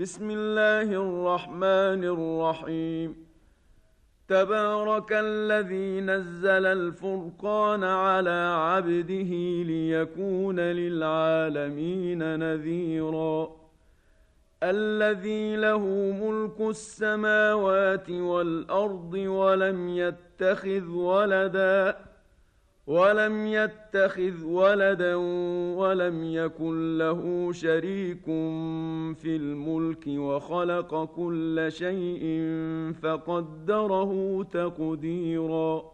بسم الله الرحمن الرحيم. تبارك الذي نزل الفرقان على عبده ليكون للعالمين نذيرا. الذي له ملك السماوات والأرض ولم يتخذ ولدا. ولم يتخذ ولدا ولم يكن له شريك في الملك وخلق كل شيء فقدره تقديرا.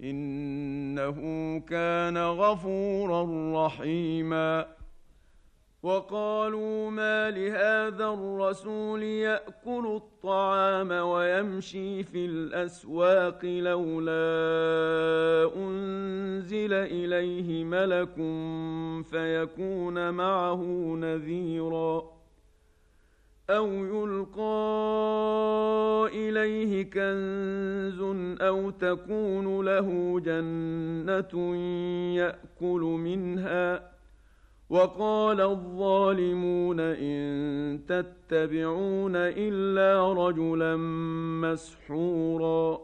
إنه كان غفورا رحيما. وقالوا ما لهذا الرسول يأكل الطعام ويمشي في الأسواق لولا أنزل إليه ملك فيكون معه نذيرا. أو يلقى إليه كنز أو تكون له جنة يأكل منها وقال الظالمون إن تتبعون إلا رجلا مسحورا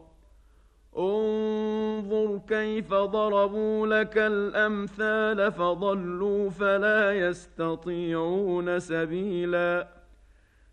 انظر كيف ضربوا لك الأمثال فضلوا فلا يستطيعون سبيلاً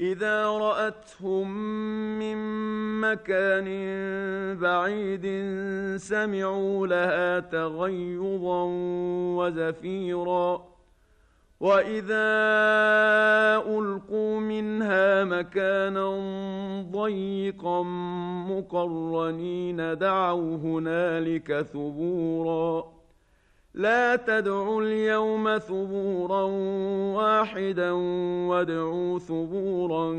إذا رأتهم من مكان بعيد سمعوا لها تغيظا وزفيرا. وإذا ألقوا منها مكانا ضيقا مقرنين دعوا هنالك ثبورا. لا تدعوا اليوم ثبورا واحدا وادعوا ثبورا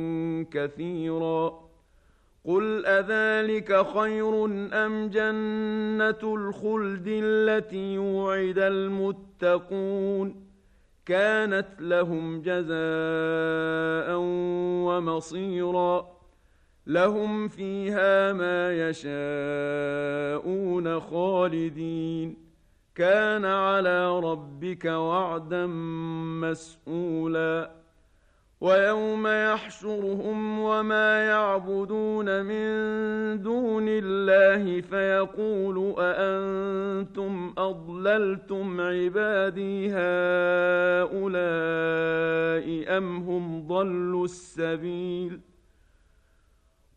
كثيرا. قل أذلك خير أم جنة الخلد التي وعد المتقون؟ كانت لهم جزاء ومصيرا. لهم فيها ما يشاءون خالدين. كان على ربك وعدا مسئولا ويوم يحشرهم وما يعبدون من دون الله فيقول أأنتم أضللتم عبادي هؤلاء أم هم ضلوا السبيل ۖ؟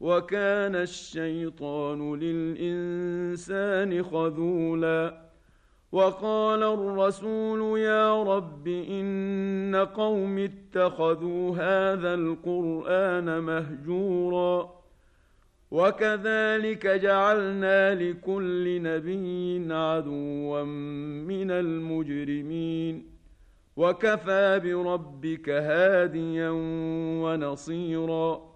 وكان الشيطان للإنسان خذولا. وقال الرسول يا رب إن قوم اتخذوا هذا القرآن مهجورا. وكذلك جعلنا لكل نبي عدوا من المجرمين. وكفى بربك هاديا ونصيرا.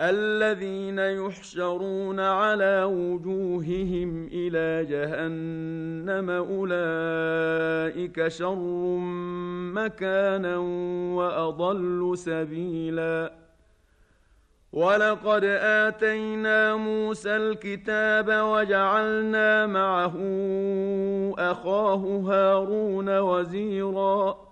الذين يحشرون على وجوههم إلى جهنم أولئك شر مكانا وأضل سبيلا. ولقد آتينا موسى الكتاب وجعلنا معه أخاه هارون وزيرا.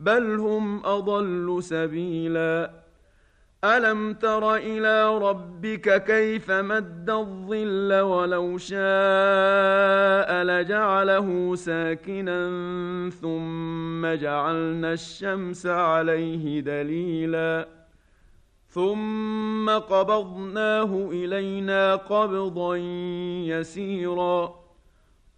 بل هم اضل سبيلا الم تر إلى ربك كيف مد الظل ولو شاء لجعله ساكنا ثم جعلنا الشمس عليه دليلا ثم قبضناه الينا قبضا يسيرا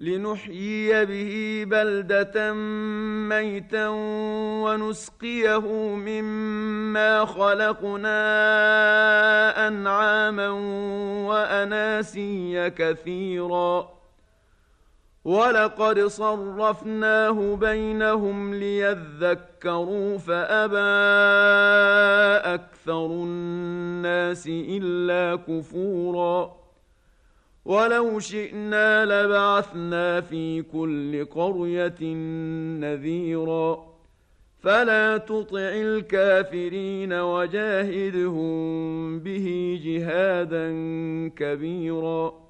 لنحيي به بلده ميتا ونسقيه مما خلقنا انعاما واناسيا كثيرا ولقد صرفناه بينهم ليذكروا فابى أكثر الناس الا كفورا ولو شئنا لبعثنا في كل قرية نذيرا. فلا تطع الكافرين وجاهدهم به جهادا كبيرا.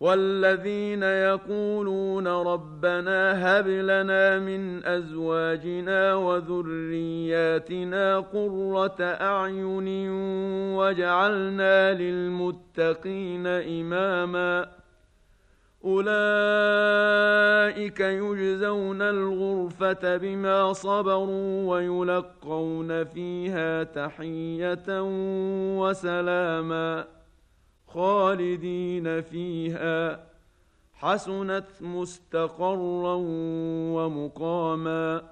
والذين يقولون ربنا هب لنا من أزواجنا وذرياتنا قرة أعين واجعلنا للمتقين إماما أولئك يجزون الغرفة بما صبروا ويلقون فيها تحية وسلاما خالدين فيها. حسنت مستقرا ومقاما.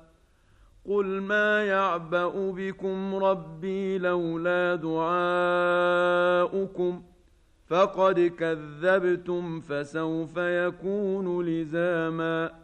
قل ما يعبأ بكم ربي لولا دعاؤكم. فقد كذبتم فسوف يكون لزاما.